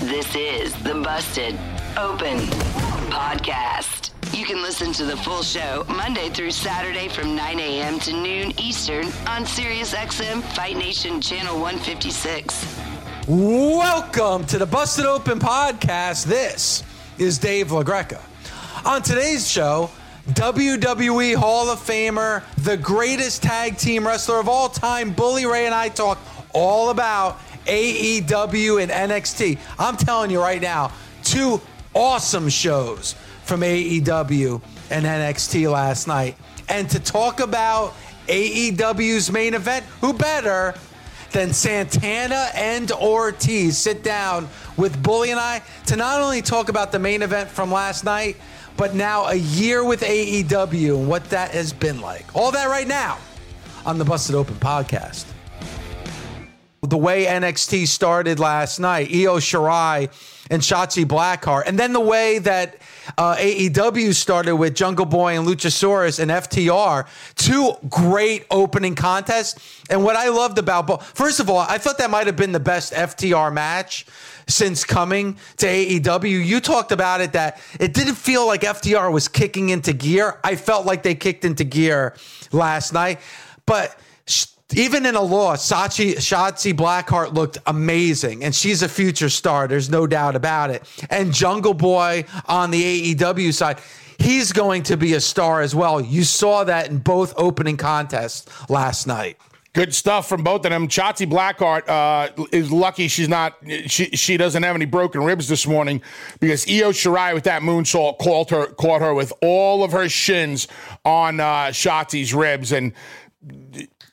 This is the Busted Open Podcast. You can listen to the full show Monday through Saturday from 9 a.m. to noon Eastern on SiriusXM Fight Nation Channel 156. Welcome to the Busted Open Podcast. This is Dave LaGreca. On today's show, WWE Hall of Famer, the greatest tag team wrestler of all time, Bully Ray, and I talk all about AEW and NXT. I'm telling you right now, two awesome shows from AEW and NXT last night. And to talk about AEW's main event, who better than Santana and Ortiz sit down with Bully and I to not only talk about the main event from last night, but now a year with AEW and what that has been like. All that right now on the Busted Open podcast. The way NXT started last night, Io Shirai and Shotzi Blackheart, and then the way that uh, AEW started with Jungle Boy and Luchasaurus and FTR, two great opening contests. And what I loved about both, first of all, I thought that might have been the best FTR match since coming to AEW. You talked about it that it didn't feel like FTR was kicking into gear. I felt like they kicked into gear last night, but even in a loss, Sachi, Shotzi Blackheart looked amazing, and she's a future star. There's no doubt about it. And Jungle Boy on the AEW side, he's going to be a star as well. You saw that in both opening contests last night. Good stuff from both of them. Shotzi Blackheart uh, is lucky she's not she she doesn't have any broken ribs this morning because Io Shirai with that moonsault caught her caught her with all of her shins on uh, Shotzi's ribs and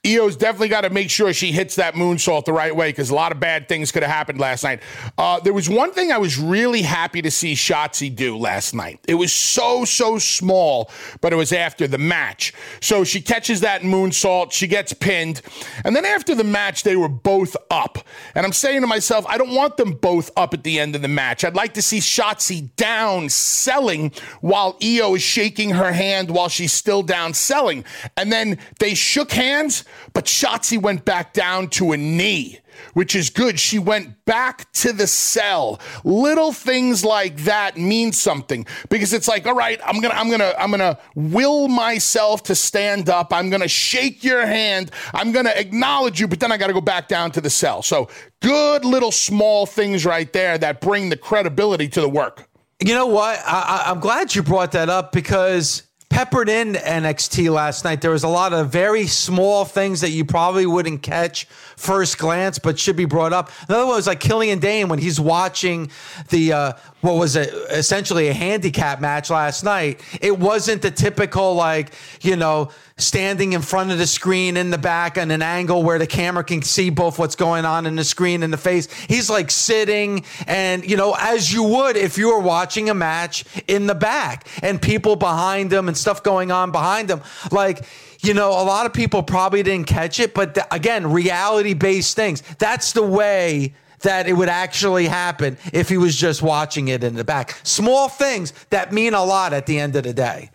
Io's definitely got to make sure she hits that moonsault the right way because a lot of bad things could have happened last night. Uh, there was one thing I was really happy to see Shotzi do last night. It was so, so small, but it was after the match. So she catches that moonsault, she gets pinned. And then after the match, they were both up. And I'm saying to myself, I don't want them both up at the end of the match. I'd like to see Shotzi down selling while Io is shaking her hand while she's still down selling. And then they shook hands but Shotzi went back down to a knee, which is good. She went back to the cell. Little things like that mean something because it's like, all right, I'm gonna, I'm gonna, I'm gonna will myself to stand up. I'm gonna shake your hand. I'm gonna acknowledge you, but then I gotta go back down to the cell. So good little small things right there that bring the credibility to the work. You know what? I, I'm glad you brought that up because peppered in NXT last night. There was a lot of very small things that you probably wouldn't catch first glance, but should be brought up. Another one was like Killian Dain when he's watching the uh, what was it, essentially a handicap match last night. It wasn't the typical like you know standing in front of the screen in the back on an angle where the camera can see both what's going on in the screen and the face. He's like sitting and, you know, as you would if you were watching a match in the back and people behind him and stuff going on behind him. Like, you know, a lot of people probably didn't catch it, but the, again, reality based things. That's the way that it would actually happen if he was just watching it in the back. Small things that mean a lot at the end of the day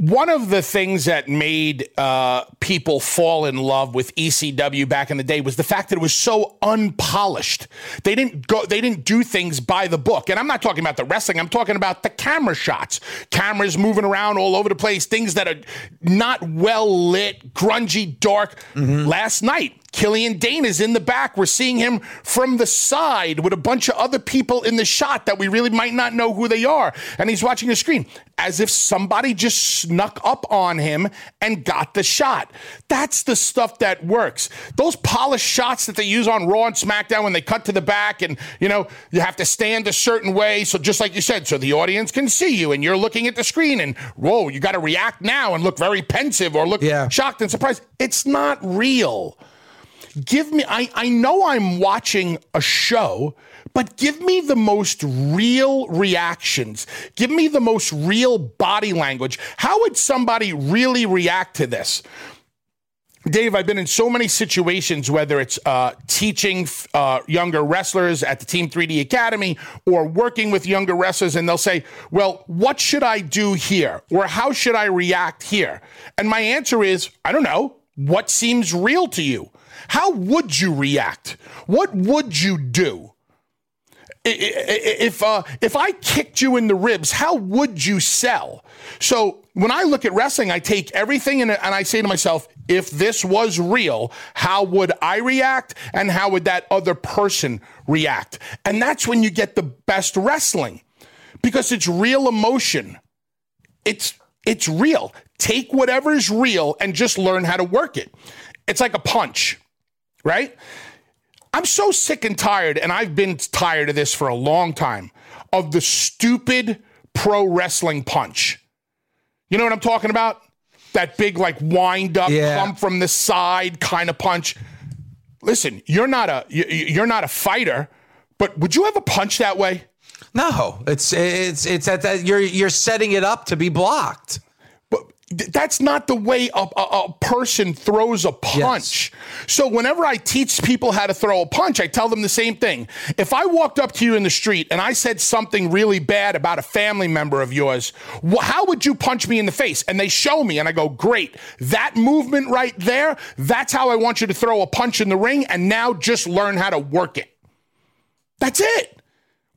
one of the things that made uh, people fall in love with ECW back in the day was the fact that it was so unpolished. They didn't go, they didn't do things by the book. And I'm not talking about the wrestling. I'm talking about the camera shots, cameras moving around all over the place, things that are not well lit, grungy, dark. Mm-hmm. Last night, Killian Dain is in the back. We're seeing him from the side with a bunch of other people in the shot that we really might not know who they are. And he's watching the screen as if somebody just snuck up on him and got the shot. That's the stuff that works. Those polished shots that they use on Raw and SmackDown when they cut to the back and, you know, you have to stand a certain way. So just like you said, so the audience can see you and you're looking at the screen and, whoa, you got to react now and look very pensive or look yeah. shocked and surprised. It's not real give me I, I know I'm watching a show, but give me the most real reactions. Give me the most real body language. How would somebody really react to this? Dave, I've been in so many situations, whether it's uh, teaching uh, younger wrestlers at the Team 3D Academy or working with younger wrestlers, and they'll say, Well, what should I do here? Or how should I react here? And my answer is, I don't know. What seems real to you? How would you react? What would you do? If uh, if I kicked you in the ribs, how would you sell? So when I look at wrestling, I take everything and I say to myself, if this was real, how would I react, and how would that other person react? And that's when you get the best wrestling, because it's real emotion. It's it's real. Take whatever is real and just learn how to work it. It's like a punch, right? I'm so sick and tired, and I've been tired of this for a long time, of the stupid pro wrestling punch. You know what I'm talking about? That big, like, wind up, yeah. come from the side kind of punch. Listen, you're not a you're not a fighter, but would you ever punch that way? No, it's it's it's at that you're you're setting it up to be blocked that's not the way a, a, a person throws a punch. Yes. So whenever I teach people how to throw a punch, I tell them the same thing. If I walked up to you in the street and I said something really bad about a family member of yours, wh- how would you punch me in the face? And they show me, and I go, "Great, that movement right there. That's how I want you to throw a punch in the ring. And now just learn how to work it. That's it."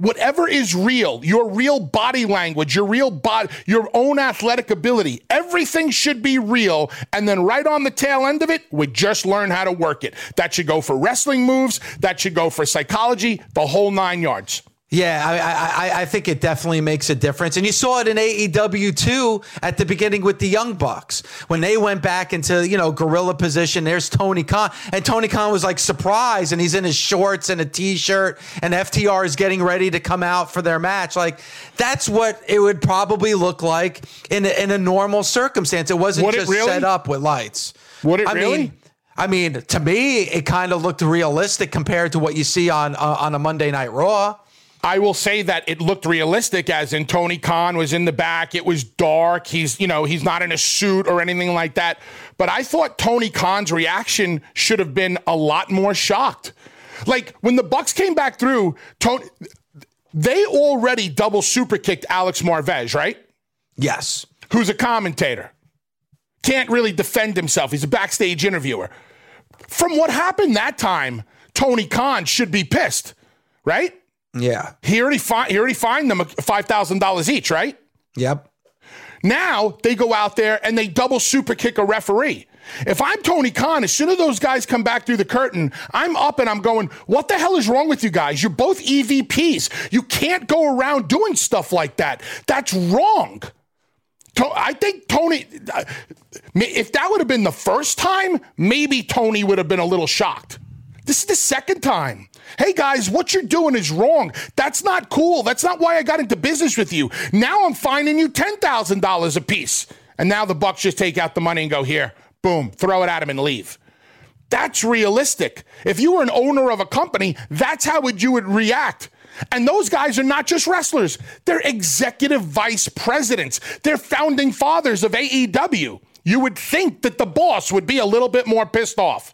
Whatever is real, your real body language, your real body, your own athletic ability, everything should be real. And then right on the tail end of it, we just learn how to work it. That should go for wrestling moves. That should go for psychology, the whole nine yards. Yeah, I, I, I think it definitely makes a difference, and you saw it in AEW too at the beginning with the Young Bucks when they went back into you know gorilla position. There's Tony Khan, and Tony Khan was like surprised, and he's in his shorts and a t-shirt, and FTR is getting ready to come out for their match. Like that's what it would probably look like in a, in a normal circumstance. It wasn't would just it really? set up with lights. Would it I really? Mean, I mean, to me, it kind of looked realistic compared to what you see on uh, on a Monday Night Raw. I will say that it looked realistic, as in Tony Khan was in the back. It was dark. He's, you know, he's not in a suit or anything like that. But I thought Tony Khan's reaction should have been a lot more shocked. Like when the Bucks came back through, Tony, they already double super kicked Alex Marvez, right? Yes. Who's a commentator. Can't really defend himself. He's a backstage interviewer. From what happened that time, Tony Khan should be pissed, right? Yeah. He already fi- he already fined them five thousand dollars each, right? Yep. Now they go out there and they double super kick a referee. If I'm Tony Khan, as soon as those guys come back through the curtain, I'm up and I'm going, what the hell is wrong with you guys? You're both EVPs. You can't go around doing stuff like that. That's wrong. I think Tony, uh, if that would have been the first time, maybe Tony would have been a little shocked. This is the second time. Hey guys, what you're doing is wrong. That's not cool. That's not why I got into business with you. Now I'm fining you $10,000 a piece. And now the Bucks just take out the money and go here, boom, throw it at him and leave. That's realistic. If you were an owner of a company, that's how would you would react. And those guys are not just wrestlers. They're executive vice presidents. They're founding fathers of AEW. You would think that the boss would be a little bit more pissed off.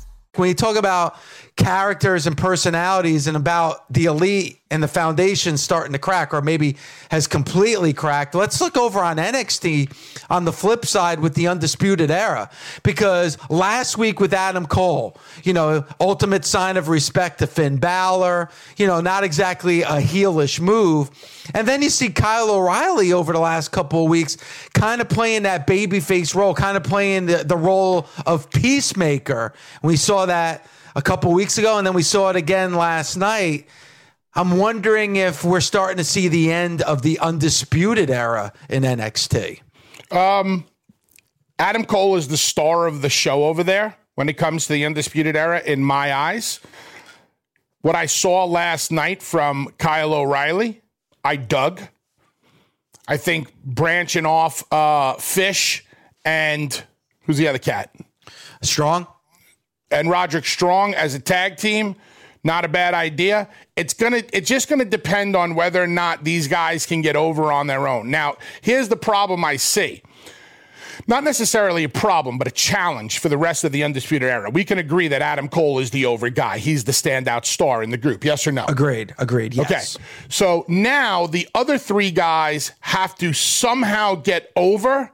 When you talk about characters and personalities and about the elite and the foundation starting to crack or maybe has completely cracked. Let's look over on NXT on the flip side with the Undisputed Era because last week with Adam Cole, you know, ultimate sign of respect to Finn Balor, you know, not exactly a heelish move. And then you see Kyle O'Reilly over the last couple of weeks kind of playing that babyface role, kind of playing the, the role of peacemaker. We saw that a couple weeks ago, and then we saw it again last night. I'm wondering if we're starting to see the end of the undisputed era in NXT. Adam Cole is the star of the show over there when it comes to the Undisputed Era, in my eyes. What I saw last night from Kyle O'Reilly, I dug. I think branching off uh, Fish and who's the other cat? Strong? And Roderick Strong as a tag team, not a bad idea. It's gonna it's just gonna depend on whether or not these guys can get over on their own. Now, here's the problem I see. Not necessarily a problem, but a challenge for the rest of the Undisputed Era. We can agree that Adam Cole is the over guy. He's the standout star in the group. Yes or no? Agreed. Agreed. Yes. Okay. So now the other three guys have to somehow get over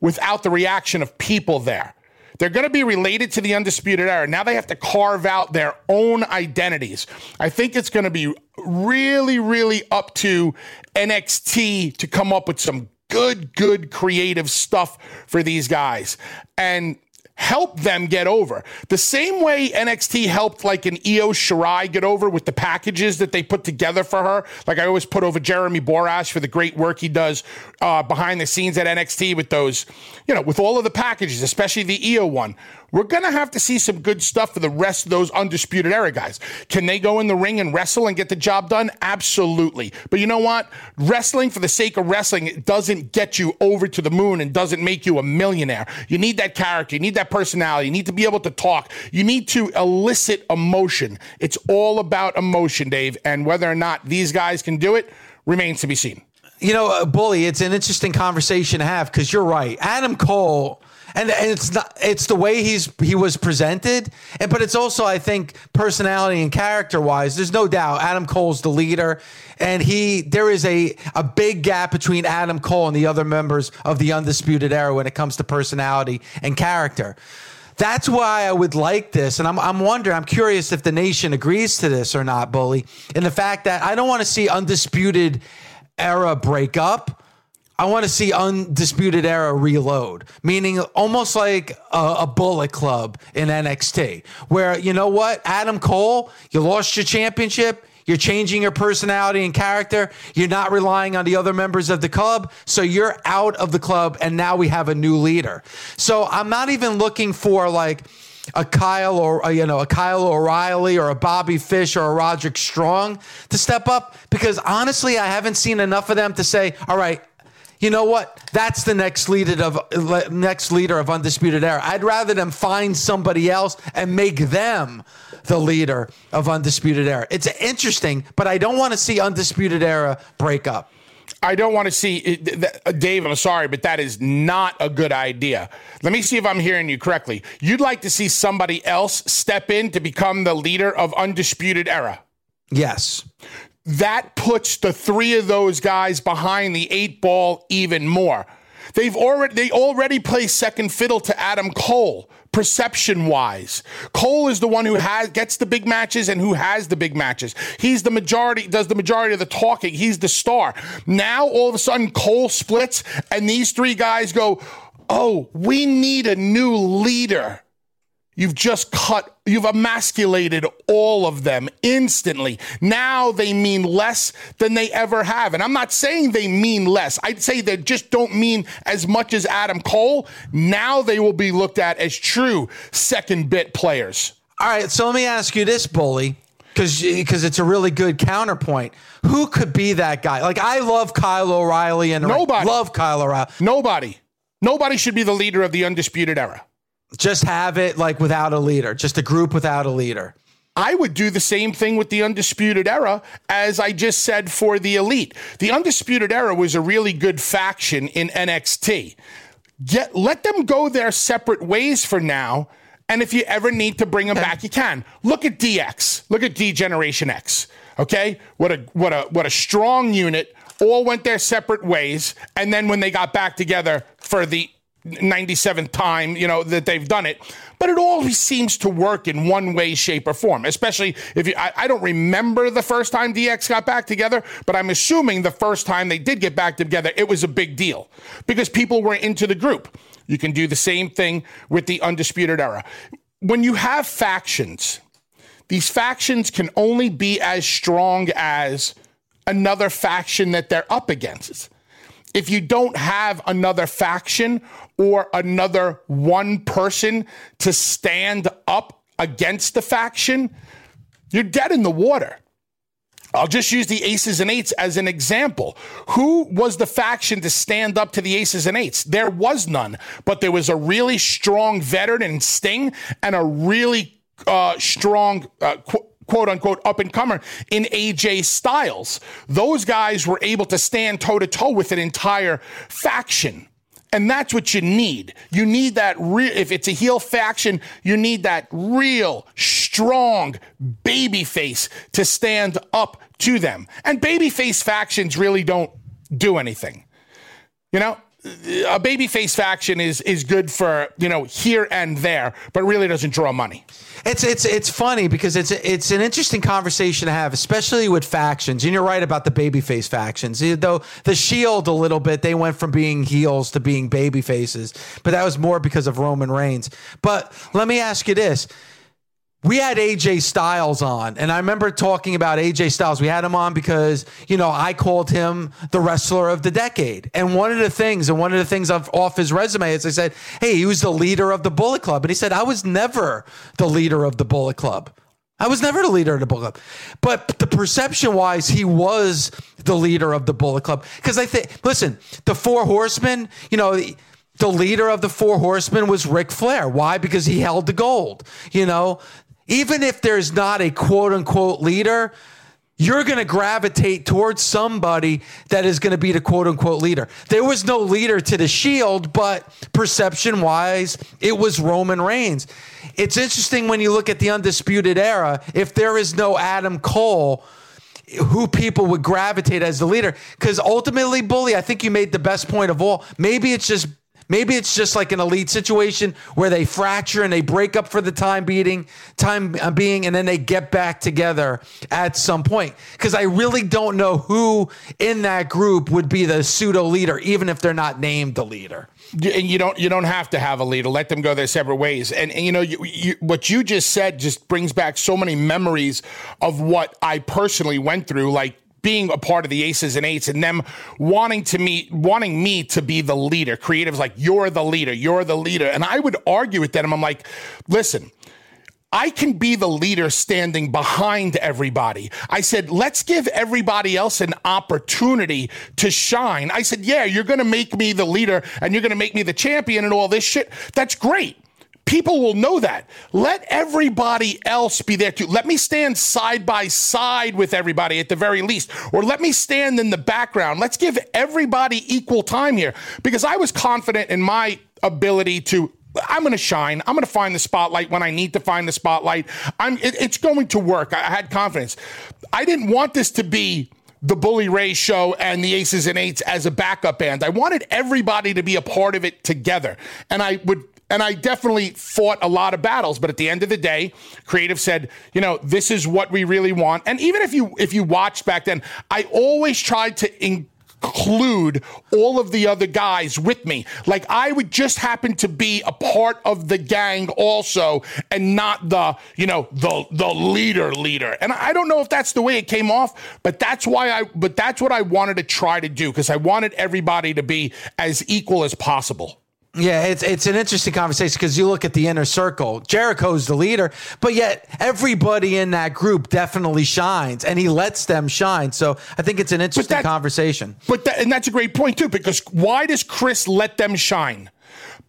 without the reaction of people there. They're going to be related to the Undisputed Era. Now they have to carve out their own identities. I think it's going to be really, really up to NXT to come up with some good, good creative stuff for these guys. And help them get over. The same way NXT helped like an Io Shirai get over with the packages that they put together for her. Like I always put over Jeremy Borash for the great work he does uh, behind the scenes at NXT with those, you know, with all of the packages, especially the Io one. We're going to have to see some good stuff for the rest of those undisputed era guys. Can they go in the ring and wrestle and get the job done? Absolutely. But you know what? Wrestling for the sake of wrestling doesn't get you over to the moon and doesn't make you a millionaire. You need that character. You need that personality. You need to be able to talk. You need to elicit emotion. It's all about emotion, Dave. And whether or not these guys can do it remains to be seen. You know, uh, Bully, it's an interesting conversation to have because you're right. Adam Cole, and, and it's not it's the way he's he was presented, and but it's also I think personality and character wise. There's no doubt Adam Cole's the leader, and he there is a a big gap between Adam Cole and the other members of the Undisputed Era when it comes to personality and character. That's why I would like this. And I'm, I'm wondering, I'm curious if the nation agrees to this or not, Bully. And the fact that I don't want to see undisputed era break up. I want to see undisputed era reload, meaning almost like a, a bullet club in NXT, where you know what, Adam Cole, you lost your championship. You're changing your personality and character. You're not relying on the other members of the club. So you're out of the club. And now we have a new leader. So I'm not even looking for like a Kyle or a, you know a Kyle O'Reilly or a Bobby Fish or a Roderick Strong to step up because honestly I haven't seen enough of them to say all right you know what that's the next leader of next leader of undisputed era I'd rather them find somebody else and make them the leader of undisputed era it's interesting but I don't want to see undisputed era break up I don't want to see uh, Dave. I'm sorry, but that is not a good idea. Let me see if I'm hearing you correctly. You'd like to see somebody else step in to become the leader of Undisputed Era. yes That puts the three of those guys behind the eight ball even more. They've already they already play second fiddle to Adam Cole perception wise. Cole is the one who has gets the big matches and who has the big matches. He's the majority does the majority of the talking. He's the star. Now all of a sudden Cole splits and these three guys go, "Oh, we need a new leader." You've just cut, you've emasculated all of them instantly. Now they mean less than they ever have. And I'm not saying they mean less. I'd say they just don't mean as much as Adam Cole. Now they will be looked at as true second bit players. All right, so let me ask you this, Bully, because because it's a really good counterpoint. Who could be that guy? Like I love Kyle O'Reilly and Nobody. love Kyle O'Reilly. Nobody, nobody should be the leader of the Undisputed Era. Just have it like without a leader, just a group without a leader. I would do the same thing with the Undisputed Era as I just said for the Elite. The Undisputed Era was a really good faction in NXT. Get let them go their separate ways for now. And if you ever need to bring them back, you can. Look at DX. Look at D Generation X. Okay? What a what a what a strong unit. All went their separate ways. And then when they got back together for the 97th time, you know, that they've done it. But it always seems to work in one way, shape, or form, especially if you, I, I don't remember the first time DX got back together, but I'm assuming the first time they did get back together, it was a big deal because people were into the group. You can do the same thing with the Undisputed Era. When you have factions, these factions can only be as strong as another faction that they're up against. If you don't have another faction or another one person to stand up against the faction, you're dead in the water. I'll just use the aces and eights as an example. Who was the faction to stand up to the aces and eights? There was none, but there was a really strong veteran in Sting and a really uh, strong, uh, quote unquote, up and comer in AJ Styles. Those guys were able to stand toe to toe with an entire faction. And that's what you need. You need that real, if it's a heel faction, you need that real, strong baby face to stand up to them. And baby face factions really don't do anything. You know, a babyface faction is is good for you know here and there, but really doesn't draw money. It's it's it's funny because it's it's an interesting conversation to have, especially with factions. And you're right about the babyface factions. Though the Shield a little bit, they went from being heels to being baby faces, but that was more because of Roman Reigns. But let me ask you this: we had AJ Styles on, and I remember talking about AJ Styles. We had him on because, you know, I called him the wrestler of the decade. And one of the things, and one of the things of, off his resume is I said, hey, he was the leader of the Bullet Club. And he said, I was never the leader of the Bullet Club. I was never the leader of the Bullet Club. But the perception wise, he was the leader of the Bullet Club. Because I think, listen, the Four Horsemen, you know, the leader of the Four Horsemen was Ric Flair. Why? Because he held the gold. You know, even if there's not a quote unquote leader, you're going to gravitate towards somebody that is going to be the quote unquote leader. There was no leader to the Shield, but perception wise, it was Roman Reigns. It's interesting when you look at the Undisputed Era, if there is no Adam Cole, who people would gravitate as the leader. Because ultimately, Bully, I think you made the best point of all. Maybe it's just Maybe it's just like an elite situation where they fracture and they break up for the time being, time uh, being, and then they get back together at some point. Because I really don't know who in that group would be the pseudo leader, even if they're not named the leader and you don't you don't have to have a leader. Let them go their separate ways. And, and you know you, you, what you just said just brings back so many memories of what I personally went through. Like being a part of the aces and eights and them wanting to me wanting me to be the leader creatives like you're the leader you're the leader and i would argue with them i'm like listen I can be the leader standing behind everybody. I said, let's give everybody else an opportunity to shine. I said, yeah, you're going to make me the leader and you're going to make me the champion and all this shit. That's great people will know that. Let everybody else be there too. Let me stand side by side with everybody at the very least, or let me stand in the background. Let's give everybody equal time here because I was confident in my ability to I'm going to shine. I'm going to find the spotlight when I need to find the spotlight. I'm. It, it's going to work. I had confidence. I didn't want this to be the Bully Ray show and the Aces and Eights as a backup band. I wanted everybody to be a part of it together, and I would and I definitely fought a lot of battles, but at the end of the day, creative said, you know, this is what we really want. And even if you if you watched back then, I always tried to include all of the other guys with me. Like I would just happen to be a part of the gang also and not the, you know, the the leader leader. And I don't know if that's the way it came off, but that's why I but that's what I wanted to try to do because I wanted everybody to be as equal as possible. Yeah, it's it's an interesting conversation because you look at the inner circle. Jericho's the leader, but yet everybody in that group definitely shines, and he lets them shine. So I think it's an interesting that, conversation. But that, and that's a great point too, because why does Chris let them shine?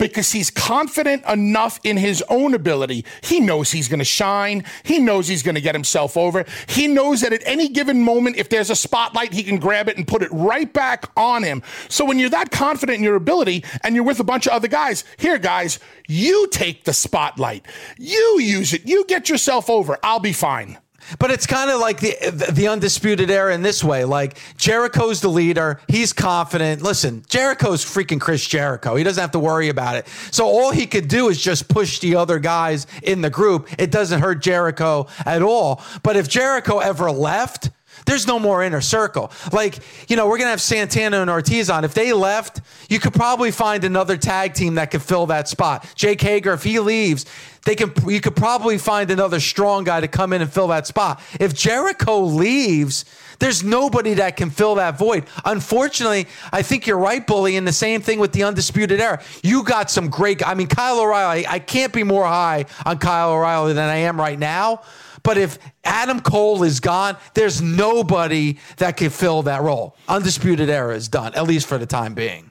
Because he's confident enough in his own ability. He knows he's going to shine. He knows he's going to get himself over. He knows that at any given moment, if there's a spotlight, he can grab it and put it right back on him. So when you're that confident in your ability and you're with a bunch of other guys, here, guys, you take the spotlight. You use it. You get yourself over. I'll be fine. But it's kind of like the the undisputed era in this way. Like Jericho's the leader. He's confident. Listen, Jericho's freaking Chris Jericho. He doesn't have to worry about it. So all he could do is just push the other guys in the group. It doesn't hurt Jericho at all. But if Jericho ever left, there's no more inner circle. Like, you know, we're going to have Santana and Ortiz on. If they left, you could probably find another tag team that could fill that spot. Jake Hager, if he leaves, they can you could probably find another strong guy to come in and fill that spot. If Jericho leaves, there's nobody that can fill that void. Unfortunately, I think you're right, Bully, and the same thing with the Undisputed Era. You got some great I mean, Kyle O'Reilly, I can't be more high on Kyle O'Reilly than I am right now. But if Adam Cole is gone, there's nobody that can fill that role. Undisputed Era is done, at least for the time being.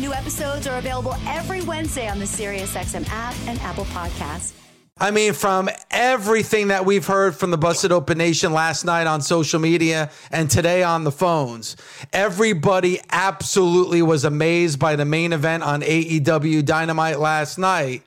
New episodes are available every Wednesday on the SiriusXM app and Apple Podcasts. I mean, from everything that we've heard from the Busted Open Nation last night on social media and today on the phones, everybody absolutely was amazed by the main event on AEW Dynamite last night.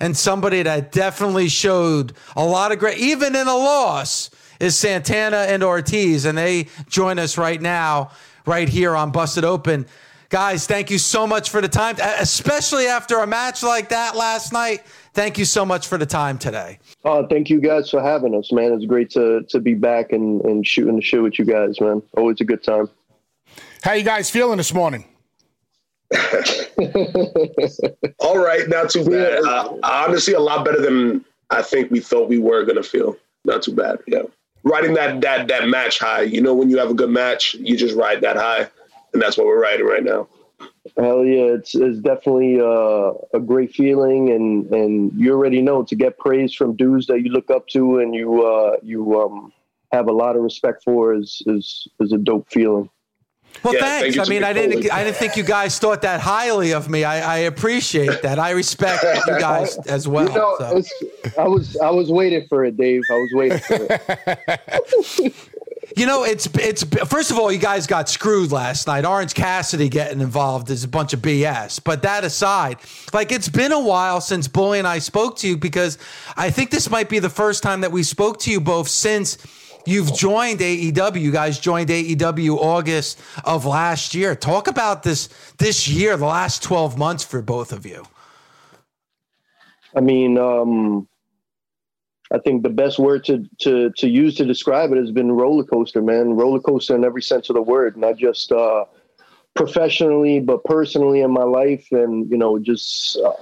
And somebody that definitely showed a lot of great, even in a loss, is Santana and Ortiz. And they join us right now, right here on Busted Open. Guys, thank you so much for the time, especially after a match like that last night. Thank you so much for the time today. Oh, thank you guys for having us, man. It's great to to be back and, and shooting the show with you guys, man. Always a good time. How you guys feeling this morning? All right, not too bad. Uh, honestly, a lot better than I think we thought we were gonna feel. Not too bad. Yeah, riding that that that match high. You know, when you have a good match, you just ride that high and that's what we're writing right now. Hell yeah, it's it's definitely uh, a great feeling, and and you already know to get praise from dudes that you look up to and you uh, you um, have a lot of respect for is is is a dope feeling. Well, yeah, thanks. Thank I mean, I didn't. I didn't think you guys thought that highly of me. I, I appreciate that. I respect you guys as well. You know, so. I was I was waiting for it, Dave. I was waiting for it. You know, it's it's first of all, you guys got screwed last night. Orange Cassidy getting involved is a bunch of BS. But that aside, like it's been a while since Bully and I spoke to you because I think this might be the first time that we spoke to you both since you've joined AEW. You guys joined AEW August of last year. Talk about this this year, the last 12 months for both of you. I mean, um, I think the best word to, to, to use to describe it has been roller coaster, man. Roller coaster in every sense of the word, not just uh, professionally, but personally in my life. And, you know, just uh,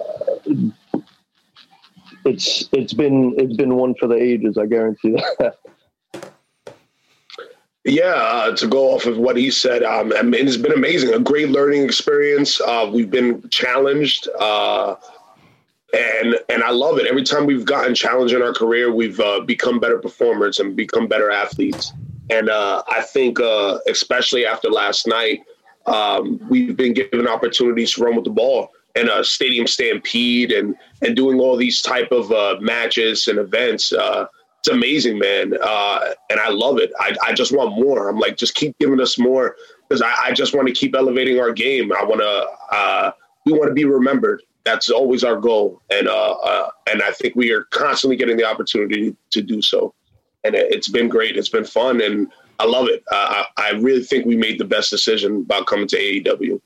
it's it's been it's been one for the ages, I guarantee that. Yeah, uh, to go off of what he said, um, I mean, it's been amazing. A great learning experience. Uh, we've been challenged. Uh, and and I love it. Every time we've gotten challenged in our career, we've uh, become better performers and become better athletes. And uh, I think, uh, especially after last night, um, we've been given opportunities to run with the ball and a stadium stampede and and doing all these type of uh, matches and events. Uh, it's amazing, man, uh, and I love it. I, I just want more. I'm like, just keep giving us more because I, I, just want to keep elevating our game. I want to. we want to be remembered that's always our goal, and uh, uh, and I think we are constantly getting the opportunity to do so, and it's been great. It's been fun, and I love it. Uh, I really think we made the best decision about coming to AEW.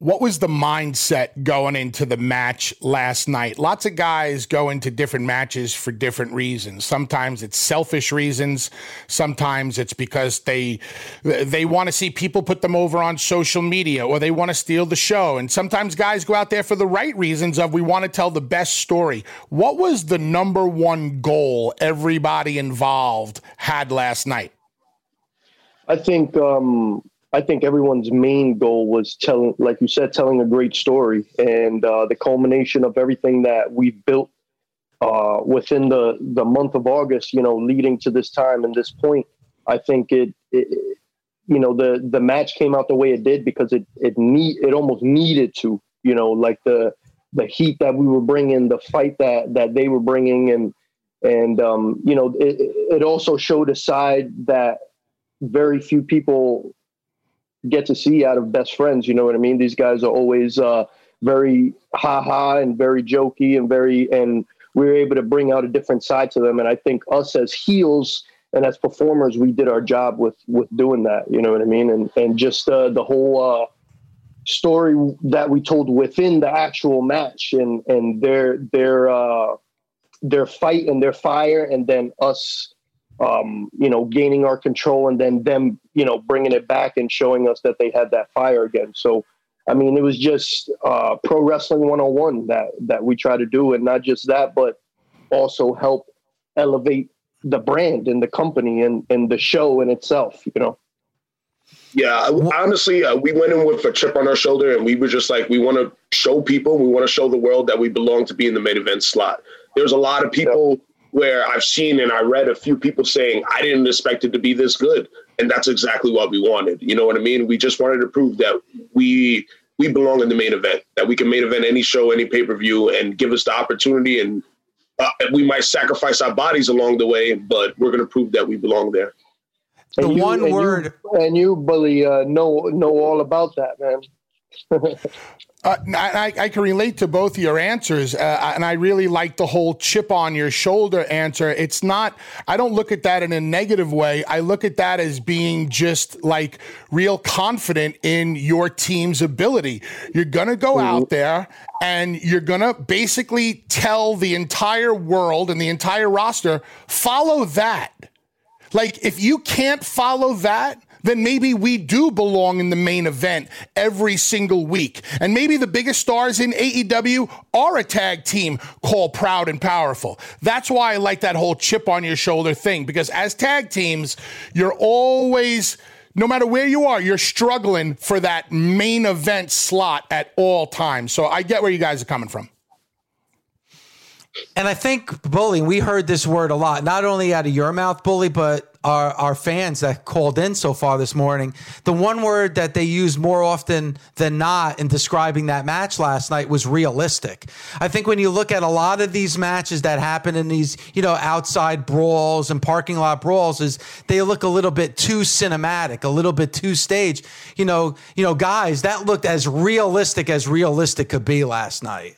What was the mindset going into the match last night? Lots of guys go into different matches for different reasons. Sometimes it's selfish reasons. Sometimes it's because they they want to see people put them over on social media or they want to steal the show. And sometimes guys go out there for the right reasons of we want to tell the best story. What was the number one goal everybody involved had last night? I think um I think everyone's main goal was telling, like you said, telling a great story, and uh, the culmination of everything that we've built uh, within the the month of August. You know, leading to this time and this point, I think it, it you know, the the match came out the way it did because it it need it almost needed to. You know, like the the heat that we were bringing, the fight that that they were bringing, and and um, you know, it, it also showed a side that very few people get to see out of best friends. You know what I mean? These guys are always uh, very ha ha and very jokey and very and we were able to bring out a different side to them. And I think us as heels and as performers, we did our job with with doing that. You know what I mean? And and just uh, the whole uh, story that we told within the actual match and and their their uh, their fight and their fire, and then us. Um, you know, gaining our control and then them, you know, bringing it back and showing us that they had that fire again. So, I mean, it was just uh, pro wrestling 101 that that we try to do, and not just that, but also help elevate the brand and the company and and the show in itself. You know. Yeah, honestly, uh, we went in with a chip on our shoulder, and we were just like, we want to show people, we want to show the world that we belong to be in the main event slot. There's a lot of people. Yeah where I've seen and I read a few people saying I didn't expect it to be this good, and that's exactly what we wanted. You know what I mean? We just wanted to prove that we we belong in the main event, that we can main event any show, any pay per view, and give us the opportunity. And uh, we might sacrifice our bodies along the way, but we're going to prove that we belong there. The and one you, word, and you, and you Bully, uh, know know all about that, man. Uh, I, I, can relate to both your answers, uh, and I really like the whole chip on your shoulder answer. It's not, I don't look at that in a negative way. I look at that as being just like real confident in your team's ability. You're going to go mm-hmm. out there and you're going to basically tell the entire world and the entire roster, follow that. Like, if you can't follow that, then maybe we do belong in the main event every single week. And maybe the biggest stars in AEW are a tag team called Proud and Powerful. That's why I like that whole chip on your shoulder thing, because as tag teams, you're always no matter where you are, you're struggling for that main event slot at all times. So I get where you guys are coming from. And I think bullying, we heard this word a lot, not only out of your mouth, bully, but our, our fans that called in so far this morning. The one word that they used more often than not in describing that match last night was realistic. I think when you look at a lot of these matches that happen in these, you know, outside brawls and parking lot brawls, is they look a little bit too cinematic, a little bit too staged. You know, you know, guys, that looked as realistic as realistic could be last night.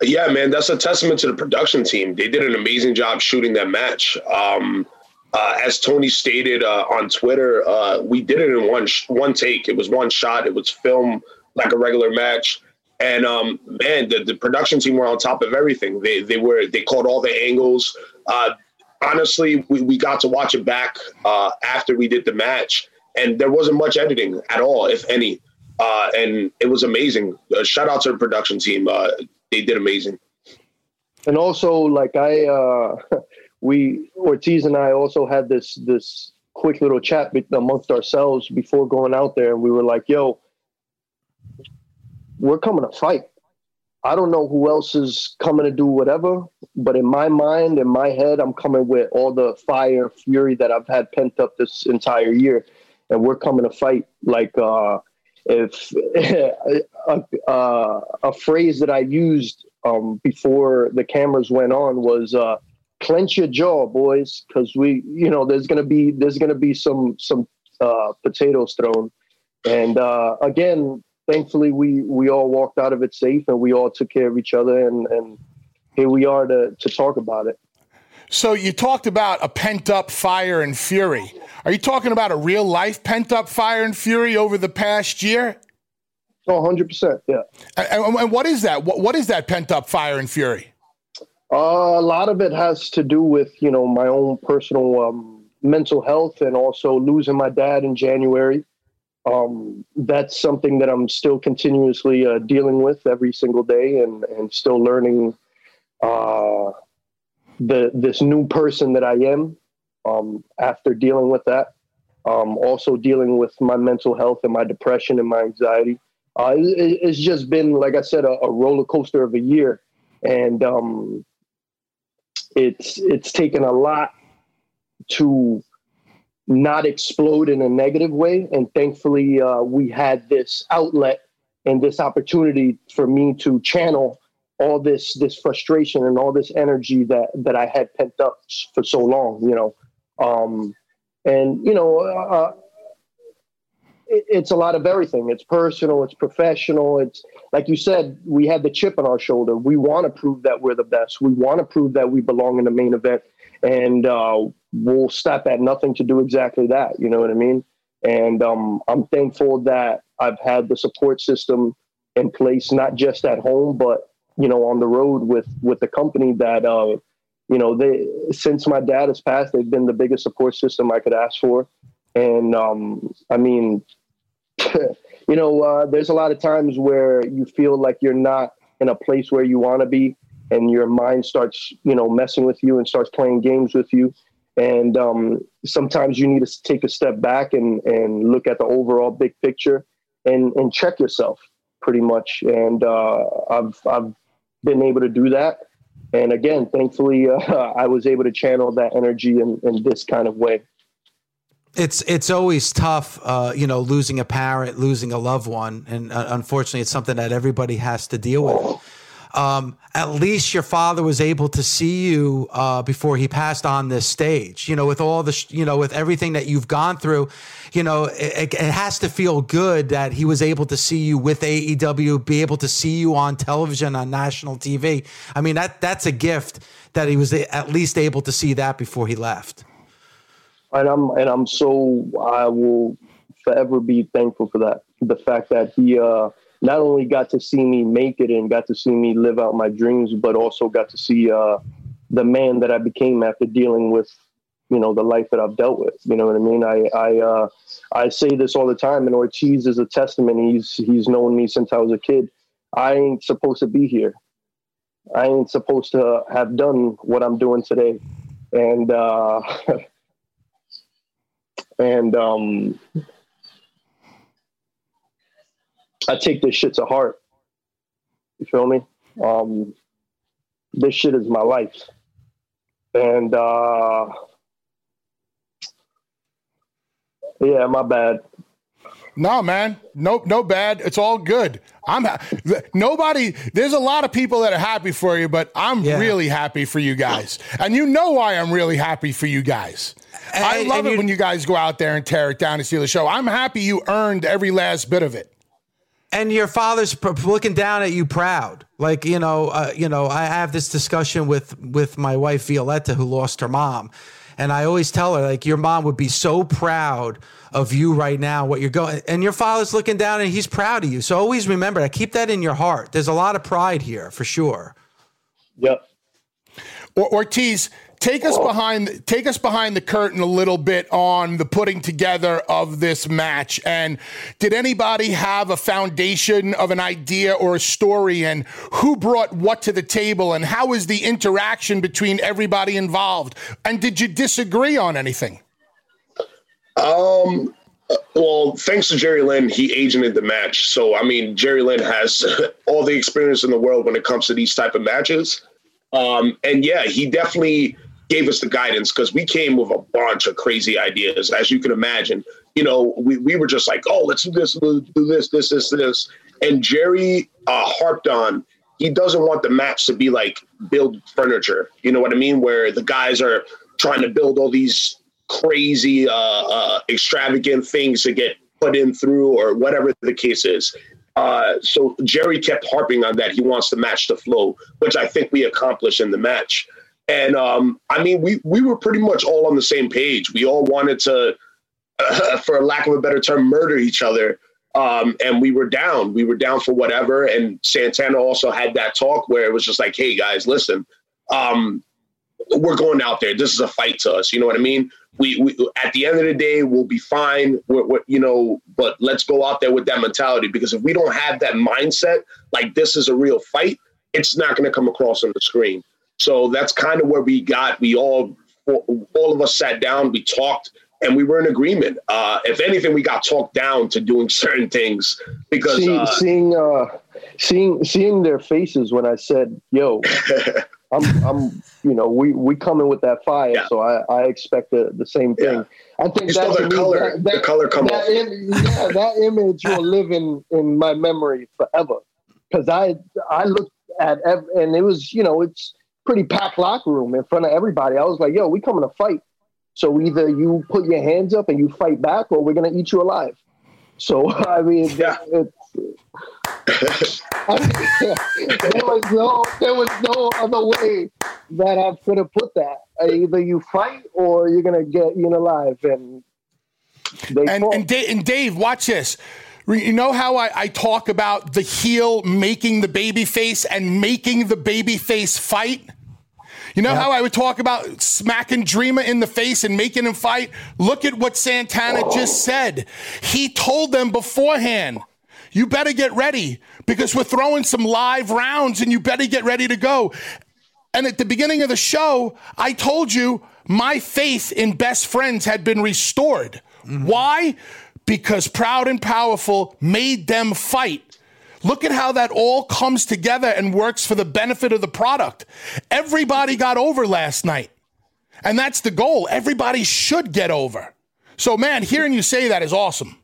Yeah, man, that's a testament to the production team. They did an amazing job shooting that match. Um, uh, as Tony stated uh, on Twitter, uh, we did it in one sh- one take. It was one shot. It was filmed like a regular match. And um, man, the, the production team were on top of everything. They they were they caught all the angles. Uh, honestly, we, we got to watch it back uh, after we did the match, and there wasn't much editing at all, if any. Uh, and it was amazing. shout out to the production team they did amazing. And also, like I, uh, we Ortiz and I also had this this quick little chat amongst ourselves before going out there, and we were like, "Yo, we're coming to fight. I don't know who else is coming to do whatever, but in my mind, in my head, I'm coming with all the fire fury that I've had pent up this entire year, and we're coming to fight. Like uh, if a, uh, a, phrase that I used um, before the cameras went on was uh, "clench your jaw, boys," because we, you know, there's gonna be there's gonna be some some uh, potatoes thrown, and uh, again, thankfully we we all walked out of it safe and we all took care of each other, and and here we are to to talk about it. So you talked about a pent up fire and fury. Are you talking about a real life pent up fire and fury over the past year? Oh, 100%. Yeah. And, and what is that? What, what is that pent up fire and fury? Uh, a lot of it has to do with, you know, my own personal um, mental health and also losing my dad in January. Um, that's something that I'm still continuously uh, dealing with every single day and, and still learning uh, the this new person that I am um, after dealing with that. Um, also dealing with my mental health and my depression and my anxiety. Uh, it, it's just been, like I said, a, a roller coaster of a year, and um, it's it's taken a lot to not explode in a negative way. And thankfully, uh, we had this outlet and this opportunity for me to channel all this this frustration and all this energy that that I had pent up for so long, you know. Um, and you know, uh, it's a lot of everything. It's personal, it's professional. It's like you said, we have the chip on our shoulder. We want to prove that we're the best. We want to prove that we belong in the main event, and uh, we'll stop at nothing to do exactly that. You know what I mean? And um, I'm thankful that I've had the support system in place, not just at home, but you know, on the road with with the company that uh, you know they since my dad has passed, they've been the biggest support system I could ask for. And um, I mean, you know, uh, there's a lot of times where you feel like you're not in a place where you want to be, and your mind starts, you know, messing with you and starts playing games with you. And um, sometimes you need to take a step back and, and look at the overall big picture and, and check yourself pretty much. And uh, I've, I've been able to do that. And again, thankfully, uh, I was able to channel that energy in, in this kind of way. It's it's always tough, uh, you know, losing a parent, losing a loved one, and uh, unfortunately, it's something that everybody has to deal with um, at least your father was able to see you uh, before he passed on this stage. You know, with all the, you know, with everything that you've gone through, you know, it, it, has to feel good that he was able to see you with AEW, be able to see you on television on national TV. I mean, that that's a gift that he was at least able to see that before he left. And I'm and I'm so I will forever be thankful for that. The fact that he. Uh, not only got to see me make it and got to see me live out my dreams, but also got to see uh, the man that I became after dealing with, you know, the life that I've dealt with. You know what I mean? I I uh, I say this all the time, and Ortiz is a testament. He's he's known me since I was a kid. I ain't supposed to be here. I ain't supposed to have done what I'm doing today, and uh, and um, I take this shit to heart. You feel me? Um, this shit is my life. And uh, yeah, my bad. No, man. No, no bad. It's all good. I'm ha- nobody. There's a lot of people that are happy for you, but I'm yeah. really happy for you guys, and you know why I'm really happy for you guys. And, I love it when you guys go out there and tear it down and steal the show. I'm happy you earned every last bit of it and your father's looking down at you proud. Like you know uh, you know i have this discussion with with my wife violetta who lost her mom. And i always tell her like your mom would be so proud of you right now what you're going and your father's looking down and he's proud of you. So always remember that. Keep that in your heart. There's a lot of pride here for sure. Yep. Ortiz take us behind take us behind the curtain a little bit on the putting together of this match. And did anybody have a foundation of an idea or a story? And who brought what to the table? And how was the interaction between everybody involved? And did you disagree on anything? Um well, thanks to Jerry Lynn, he agented the match. So, I mean, Jerry Lynn has all the experience in the world when it comes to these type of matches. Um, and yeah, he definitely gave us the guidance because we came with a bunch of crazy ideas, as you can imagine. You know, we, we were just like, oh, let's do this, do this, this, this, this. And Jerry uh, harped on he doesn't want the match to be like build furniture. You know what I mean? Where the guys are trying to build all these crazy, uh, uh, extravagant things to get put in through or whatever the case is. Uh, so Jerry kept harping on that. He wants the match to flow, which I think we accomplished in the match. And um, I mean, we we were pretty much all on the same page. We all wanted to, uh, for lack of a better term, murder each other. Um, and we were down. We were down for whatever. And Santana also had that talk where it was just like, "Hey guys, listen, um, we're going out there. This is a fight to us. You know what I mean? We, we at the end of the day, we'll be fine. We're, we're, you know, but let's go out there with that mentality because if we don't have that mindset, like this is a real fight, it's not going to come across on the screen. So that's kind of where we got. We all, all of us sat down, we talked, and we were in agreement. Uh, if anything, we got talked down to doing certain things because See, uh, seeing, uh, seeing, seeing their faces when I said, "Yo." I'm, I'm, you know, we we coming with that fire, yeah. so I, I expect the, the same thing. Yeah. I think that's the color, that, that, the color come that, Im- yeah, that image will live in in my memory forever because I I looked at ev- and it was you know it's pretty packed locker room in front of everybody. I was like, yo, we coming to fight. So either you put your hands up and you fight back, or we're gonna eat you alive. So I mean, Yeah. it's, I mean, there was no there was no other way that I could gonna put that. Either you fight or you're gonna get eaten alive, and And and, Dave, and Dave, watch this. You know how I, I talk about the heel making the baby face and making the baby face fight? You know how I would talk about smacking Dreamer in the face and making him fight? Look at what Santana just said. He told them beforehand, you better get ready because we're throwing some live rounds and you better get ready to go. And at the beginning of the show, I told you my faith in best friends had been restored. Mm-hmm. Why? Because Proud and Powerful made them fight. Look at how that all comes together and works for the benefit of the product. Everybody got over last night. And that's the goal. Everybody should get over. So, man, hearing you say that is awesome.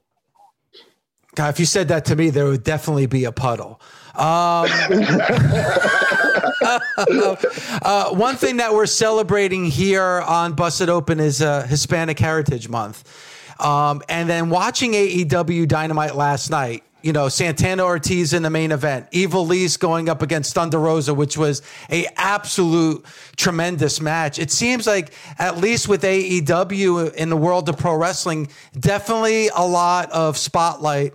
God, if you said that to me, there would definitely be a puddle. Um, uh, one thing that we're celebrating here on Busted Open is uh, Hispanic Heritage Month. Um, and then watching AEW Dynamite last night, you know, Santana Ortiz in the main event, Ivelisse going up against Thunder Rosa, which was a absolute tremendous match. It seems like at least with AEW in the world of pro wrestling, definitely a lot of spotlight,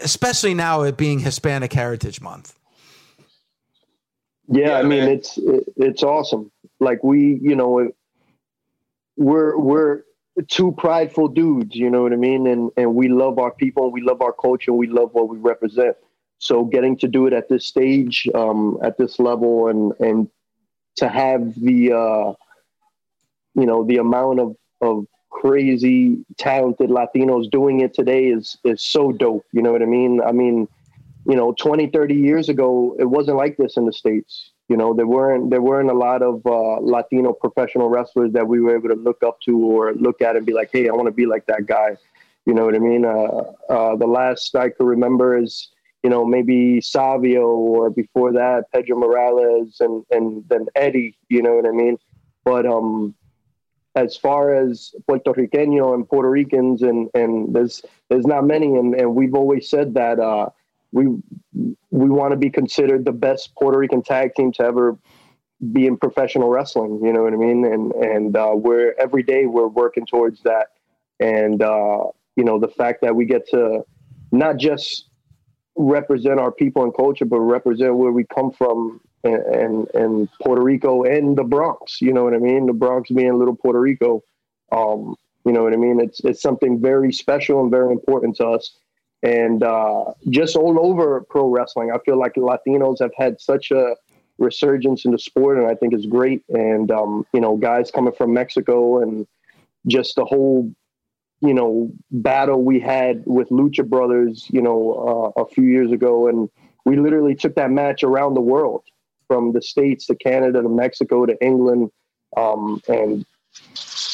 especially now it being Hispanic Heritage Month. Yeah, I mean it's it, it's awesome. Like we, you know, we're we're two prideful dudes, you know what I mean, and and we love our people, and we love our culture, and we love what we represent. So getting to do it at this stage, um, at this level, and and to have the uh, you know the amount of of crazy talented Latinos doing it today is is so dope. You know what I mean? I mean you know 20 30 years ago it wasn't like this in the states you know there weren't there weren't a lot of uh, latino professional wrestlers that we were able to look up to or look at and be like hey i want to be like that guy. You know what i mean? Uh, uh, the last i could remember is you know maybe savio or before that pedro morales and and then eddie you know what i mean? But um as far as Puerto Riqueño and Puerto Ricans and and there's there's not many and, and we've always said that uh, we we want to be considered the best Puerto Rican tag team to ever be in professional wrestling. You know what I mean? And and uh, we're every day we're working towards that. And uh, you know the fact that we get to not just represent our people and culture, but represent where we come from and, and and Puerto Rico and the Bronx. You know what I mean? The Bronx being little Puerto Rico. Um, you know what I mean? It's it's something very special and very important to us and uh, just all over pro wrestling. I feel like Latinos have had such a resurgence in the sport, and I think it's great. And um, you know, guys coming from Mexico, and just the whole you know battle we had with Lucha Brothers, you know, uh, a few years ago, and we literally took that match around the world, from the states to Canada to Mexico to England, um, and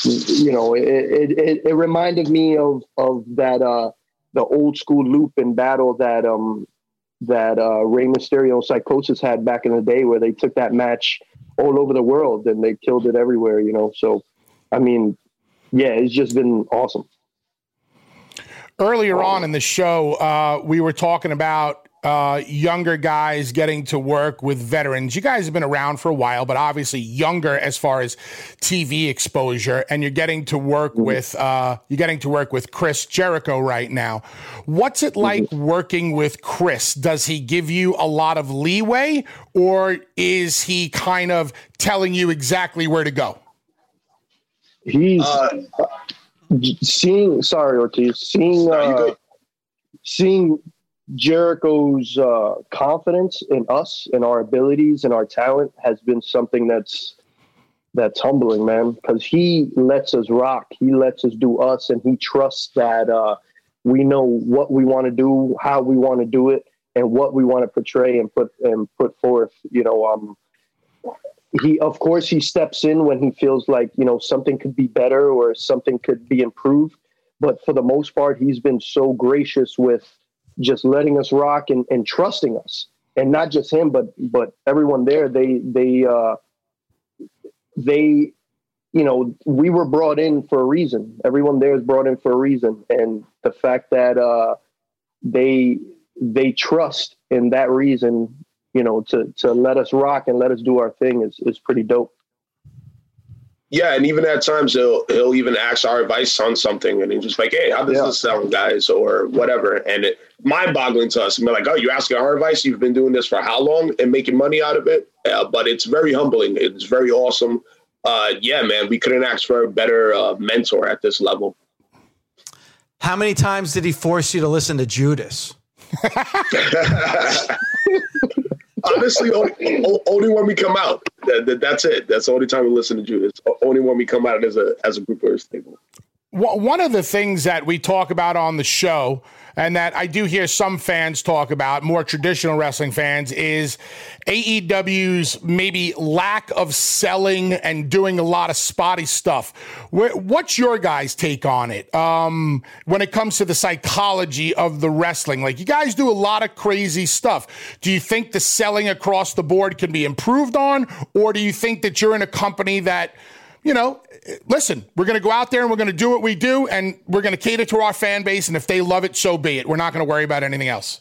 you know, it, it, it, reminded me of of that. Uh, the old school loop and battle that um that uh Rey Mysterio and Psicosis had back in the day where they took that match all over the world and they killed it everywhere, you know. So I mean, yeah, it's just been awesome. Earlier on in the show, uh, we were talking about uh, younger guys getting to work with veterans. You guys have been around for a while, but obviously younger as far as TV exposure, and you're getting to work with uh, you're getting to work with Chris Jericho right now. What's it like working with Chris? Does he give you a lot of leeway, or is he kind of telling you exactly where to go? He's Uh, seeing sorry Ortiz, seeing No, uh, seeing Jericho's uh, confidence in us and our abilities and our talent has been something that's that's humbling, man. Because he lets us rock, he lets us do us, and he trusts that uh, we know what we want to do, how we want to do it, and what we want to portray and put and put forth. You know, um, he of course he steps in when he feels like you know something could be better or something could be improved. But for the most part, he's been so gracious with just letting us rock and, and trusting us. And not just him but but everyone there they they uh they you know we were brought in for a reason. Everyone there is brought in for a reason. And the fact that uh they they trust in that reason, you know, to to let us rock and let us do our thing is is pretty dope. Yeah, and even at times he'll he'll even ask our advice on something, and he's just like, "Hey, how does Yeah. this sound, guys?" or whatever, and it mind-boggling to us. And we're like, "Oh, you're asking our advice? You've been doing this for how long and making money out of it?" Uh, but it's very humbling. It's very awesome. Uh, yeah, man, we couldn't ask for a better uh, mentor at this level. How many times did he force you to listen to Judas? Honestly, only, only when we come out. That, that- that's it. That's the only time we listen to Judas. Only when we come out as a as a group or a stable. One of the things that we talk about on the show, and that I do hear some fans talk about, more traditional wrestling fans, is AEW's maybe lack of selling and doing a lot of spotty stuff. What's your guys' take on it um, when it comes to the psychology of the wrestling? Like, you guys do a lot of crazy stuff. Do you think the selling across the board can be improved on, or do you think that you're in a company that you know, listen, we're going to go out there and we're going to do what we do and we're going to cater to our fan base. And if they love it, so be it. We're not going to worry about anything else.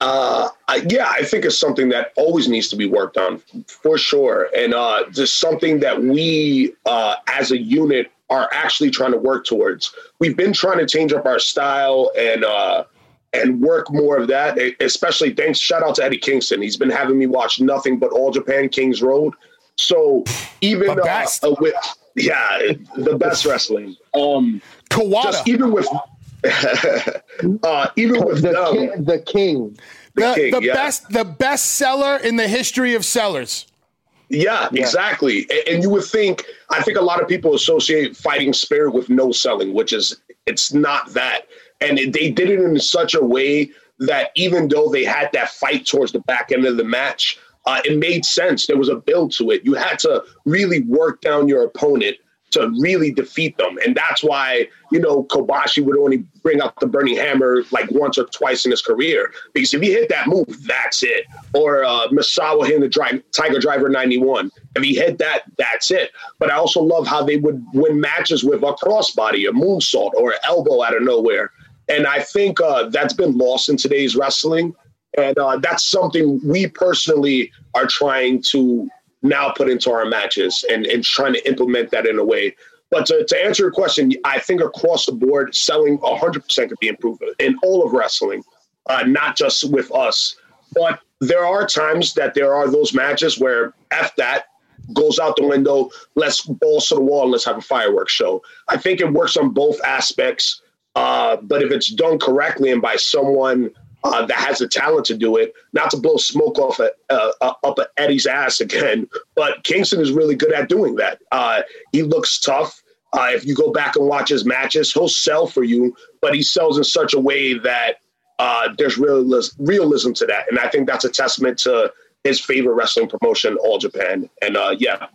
Uh, I, yeah, I think it's something that always needs to be worked on for sure, and uh, just something that we uh, as a unit are actually trying to work towards. We've been trying to change up our style and uh, and work more of that. Especially thanks, shout out to Eddie Kingston. He's been having me watch nothing but All Japan Kings Road. So even The uh, best. uh, with yeah, the best wrestling. Um, Kawada. just even with uh, even with The them, king, the king. the, king, the yeah. best the best seller in the history of sellers. Yeah, exactly. A- And you would think, I think a lot of people associate fighting spirit with no selling, which is, it's not that. And it- they did it in such a way that even though they had that fight towards the back end of the match, uh, it made sense. There was a build to it. You had to really work down your opponent to really defeat them. And that's why, you know, Kobashi would only bring out the Burning Hammer like once or twice in his career. Because if he hit that move, that's it. Or uh, Misawa hitting the dri- Tiger Driver 91. If he hit that, that's it. But I also love how they would win matches with a crossbody, a moonsault, or an elbow out of nowhere. And I think uh, that's been lost in today's wrestling. And uh, that's something we personally are trying to now put into our matches and, and trying to implement that in a way. But to, to answer your question, I think across the board, selling 100% could be improved in all of wrestling, uh, not just with us. But there are times that there are those matches where F that goes out the window, let's balls to the wall and let's have a fireworks show. I think it works on both aspects. Uh, but if it's done correctly and by someone uh, that has the talent to do it, not to blow smoke off at, uh, uh, up at Eddie's ass again, but Kingston is really good at doing that. Uh, he looks tough. Uh, if you go back and watch his matches, he'll sell for you, but he sells in such a way that uh, there's realism, realism to that. And I think that's a testament to his favorite wrestling promotion, All Japan. And uh, yeah,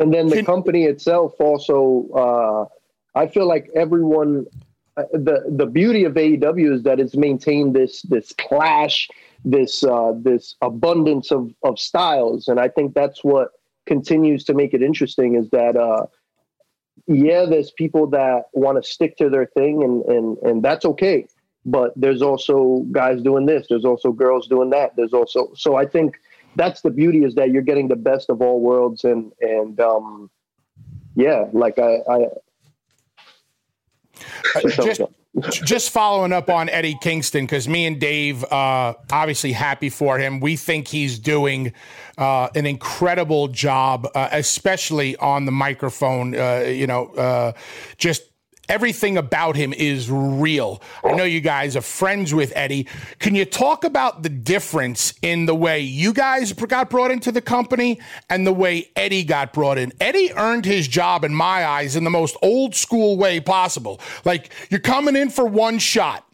And then the company itself also, uh, I feel like everyone, the the beauty of AEW is that it's maintained this this clash, this uh, this abundance of of styles, and I think that's what continues to make it interesting. Is that uh, yeah, there's people that want to stick to their thing, and and and that's okay. But there's also guys doing this. There's also girls doing that. There's also so I think that's the beauty is that you're getting the best of all worlds and and um yeah like i i just, just following up on Eddie Kingston, because me and Dave, uh, obviously happy for him. We think he's doing uh, an incredible job, uh, especially on the microphone. Uh, you know, uh, just everything about him is real. I know you guys are friends with Eddie. Can you talk about the difference in the way you guys got brought into the company and the way Eddie got brought in? Eddie earned his job, in my eyes, in the most old school way possible. Like, you're coming in for one shot,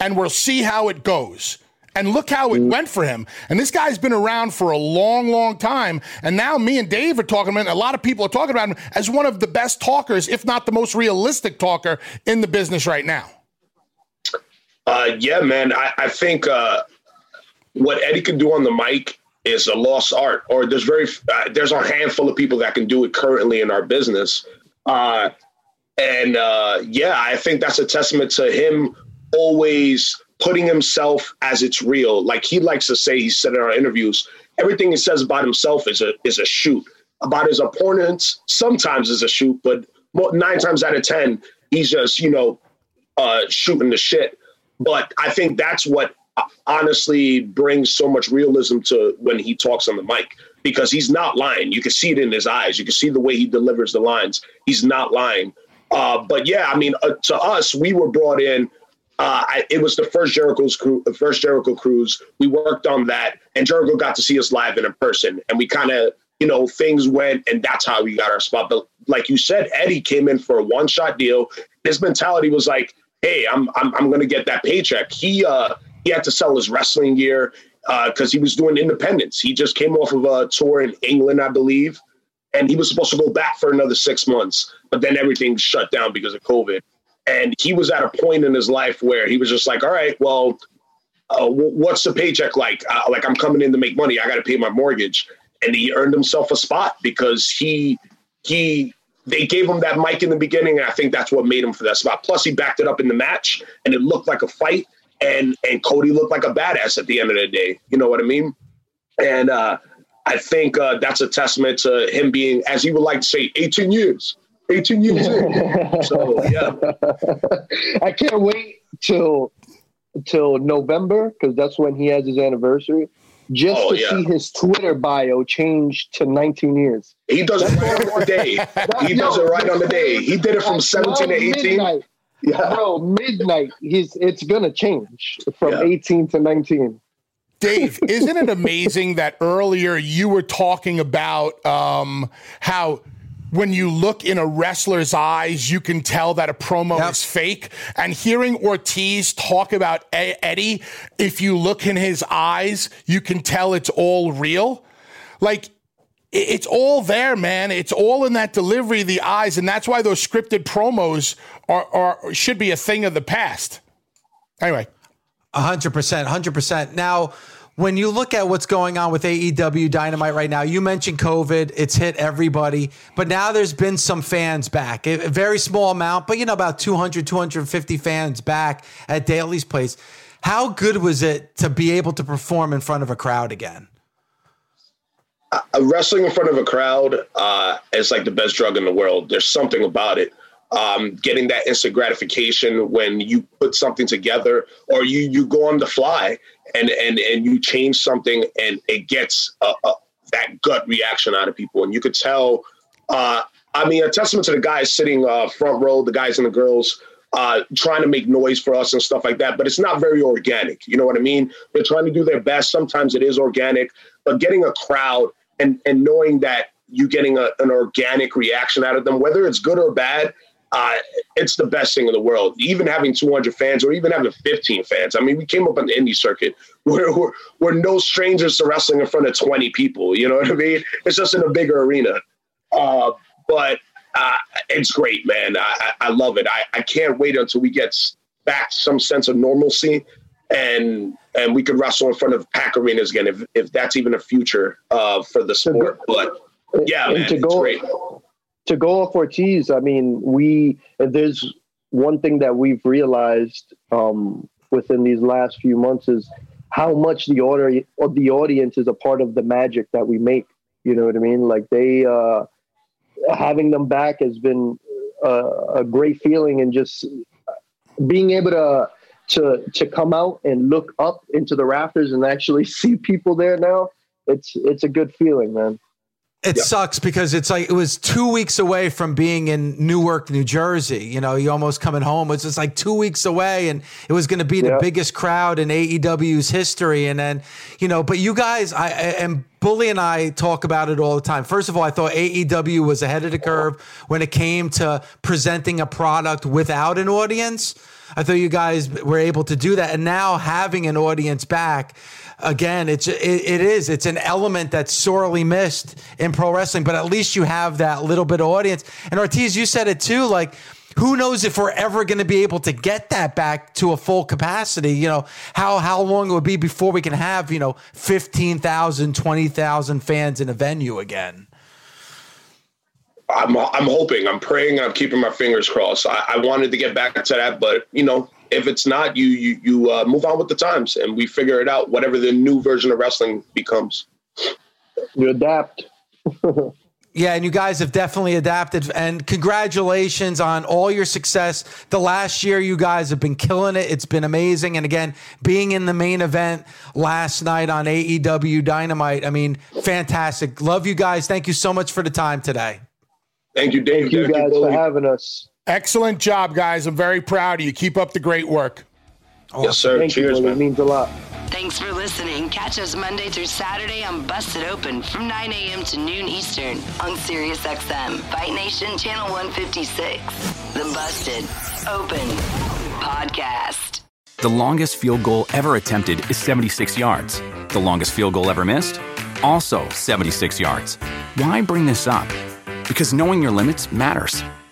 and we'll see how it goes. And look how it went for him. And this guy's been around for a long, long time. And now me and Dave are talking about him. A lot of people are talking about him as one of the best talkers, if not the most realistic talker in the business right now. Uh, yeah, man. I, I think uh, what Eddie can do on the mic is a lost art, or there's very uh, there's a handful of people that can do it currently in our business. Uh, and uh, yeah, I think that's a testament to him always putting himself as it's real. Like he likes to say, he said in our interviews, everything he says about himself is a is a shoot. About his opponents, sometimes is a shoot, but nine times out of ten, he's just you know uh, shooting the shit. But I think that's what uh, honestly brings so much realism to when he talks on the mic because he's not lying. You can see it in his eyes. You can see the way he delivers the lines. He's not lying. Uh, but yeah, I mean, uh, to us, we were brought in. Uh, I, it was the first Jericho's crew, the first Jericho cruise. We worked on that, and Jericho got to see us live and in person, and we kind of, you know, things went, and that's how we got our spot. But like you said, Eddie came in for a one shot deal. His mentality was like, "Hey, I'm I'm, I'm to get that paycheck." He uh he had to sell his wrestling gear because uh, he was doing independence. He just came off of a tour in England, I believe, and he was supposed to go back for another six months, but then everything shut down because of COVID. And he was at a point in his life where he was just like, all right, well, uh, what's the paycheck like? Uh, like, I'm coming in to make money. I got to pay my mortgage. And he earned himself a spot because he, he, they gave him that mic in the beginning. And I think that's what made him for that spot. Plus, he backed it up in the match and it looked like a fight. And, and Cody looked like a badass at the end of the day. You know what I mean? And, uh, I think uh, that's a testament to him being, as he would like to say, 18 years. 18 years so yeah. I can't wait till till November because that's when he has his anniversary. Just oh, to yeah. see his Twitter bio change to 19 years. He does it right on the day. he does it right on the day. He did it from 17 to 18. Midnight. Yeah. Bro, midnight. He's it's gonna change from yeah. 18 to 19. Dave, isn't it amazing that earlier you were talking about um, how when you look in a wrestler's eyes, you can tell that a promo yep. is fake. And hearing Ortiz talk about Eddie, if you look in his eyes, you can tell it's all real. Like, it's all there, man. It's all in that delivery, the eyes, and that's why those scripted promos are, are should be a thing of the past. Anyway, hundred percent, hundred percent. Now, when you look at what's going on with AEW Dynamite right now, you mentioned COVID, it's hit everybody, but now there's been some fans back, a very small amount, but you know, about 200, 250 fans back at Daly's Place. How good was it to be able to perform in front of a crowd again? Uh, wrestling in front of a crowd uh, is like the best drug in the world. There's something about it. Um, getting that instant gratification when you put something together or you you go on the fly and and and you change something and it gets a, a, that gut reaction out of people. And you could tell uh, i mean a testament to the guys sitting uh, front row the guys and the girls uh, trying to make noise for us and stuff like that but it's not very organic. You know what i mean? They're trying to do their best. Sometimes it is organic but getting a crowd and and knowing that you're getting a, an organic reaction out of them whether it's good or bad uh, it's the best thing in the world. Even having 200 fans or even having 15 fans. I mean, we came up on the indie circuit where we're, we're no strangers to wrestling in front of 20 people. You know what I mean? It's just in a bigger arena. Uh, but uh, it's great, man. I, I love it. I, I can't wait until we get back to some sense of normalcy and and we could wrestle in front of pack arenas again if, if that's even a future uh, for the sport. But yeah, man, to go, great to go off Ortiz, I mean, we there's one thing that we've realized um, within these last few months is how much the order the audience is a part of the magic that we make. You know what I mean? Like they uh, having them back has been a, a great feeling, and just being able to to to come out and look up into the rafters and actually see people there now. It's it's a good feeling, man. It sucks because it's like it was two weeks away from being in Newark, New Jersey. You know, you almost coming home. It's just like two weeks away, and it was going to be the biggest crowd in AEW's history. And then, you know, but you guys, I and Bully and I talk about it all the time. First of all, I thought AEW was ahead of the curve when it came to presenting a product without an audience. I thought you guys were able to do that, and now having an audience back again, it's it, it is it's an element that's sorely missed in pro wrestling. But at least you have that little bit of audience. And Ortiz, you said it too, like. Who knows if we're ever going to be able to get that back to a full capacity? You know, how how long it would be before we can have, you know, 15,000, 20,000 fans in a venue again? I'm I'm hoping, I'm praying, I'm keeping my fingers crossed. I, I, wanted to get back to that, but you know, if it's not, you you you uh, move on with the times, and we figure it out. Whatever the new version of wrestling becomes, you adapt. Yeah, and you guys have definitely adapted. And congratulations on all your success. The last year, you guys have been killing it. It's been amazing. And again, being in the main event last night on AEW Dynamite, I mean, fantastic. Love you guys. Thank you so much for the time today. Thank you, Dave. Thank you guys for having us. Excellent job, guys. I'm very proud of you. Keep up the great work. Awesome. Yes, sir. Thank Cheers, you, man. It means a lot. Thanks for listening. Catch us Monday through Saturday on Busted Open from 9 a.m. to noon Eastern on Sirius XM, Fight Nation Channel 156. The Busted Open Podcast. The longest field goal ever attempted is 76 yards. The longest field goal ever missed? Also 76 yards. Why bring this up? Because knowing your limits matters,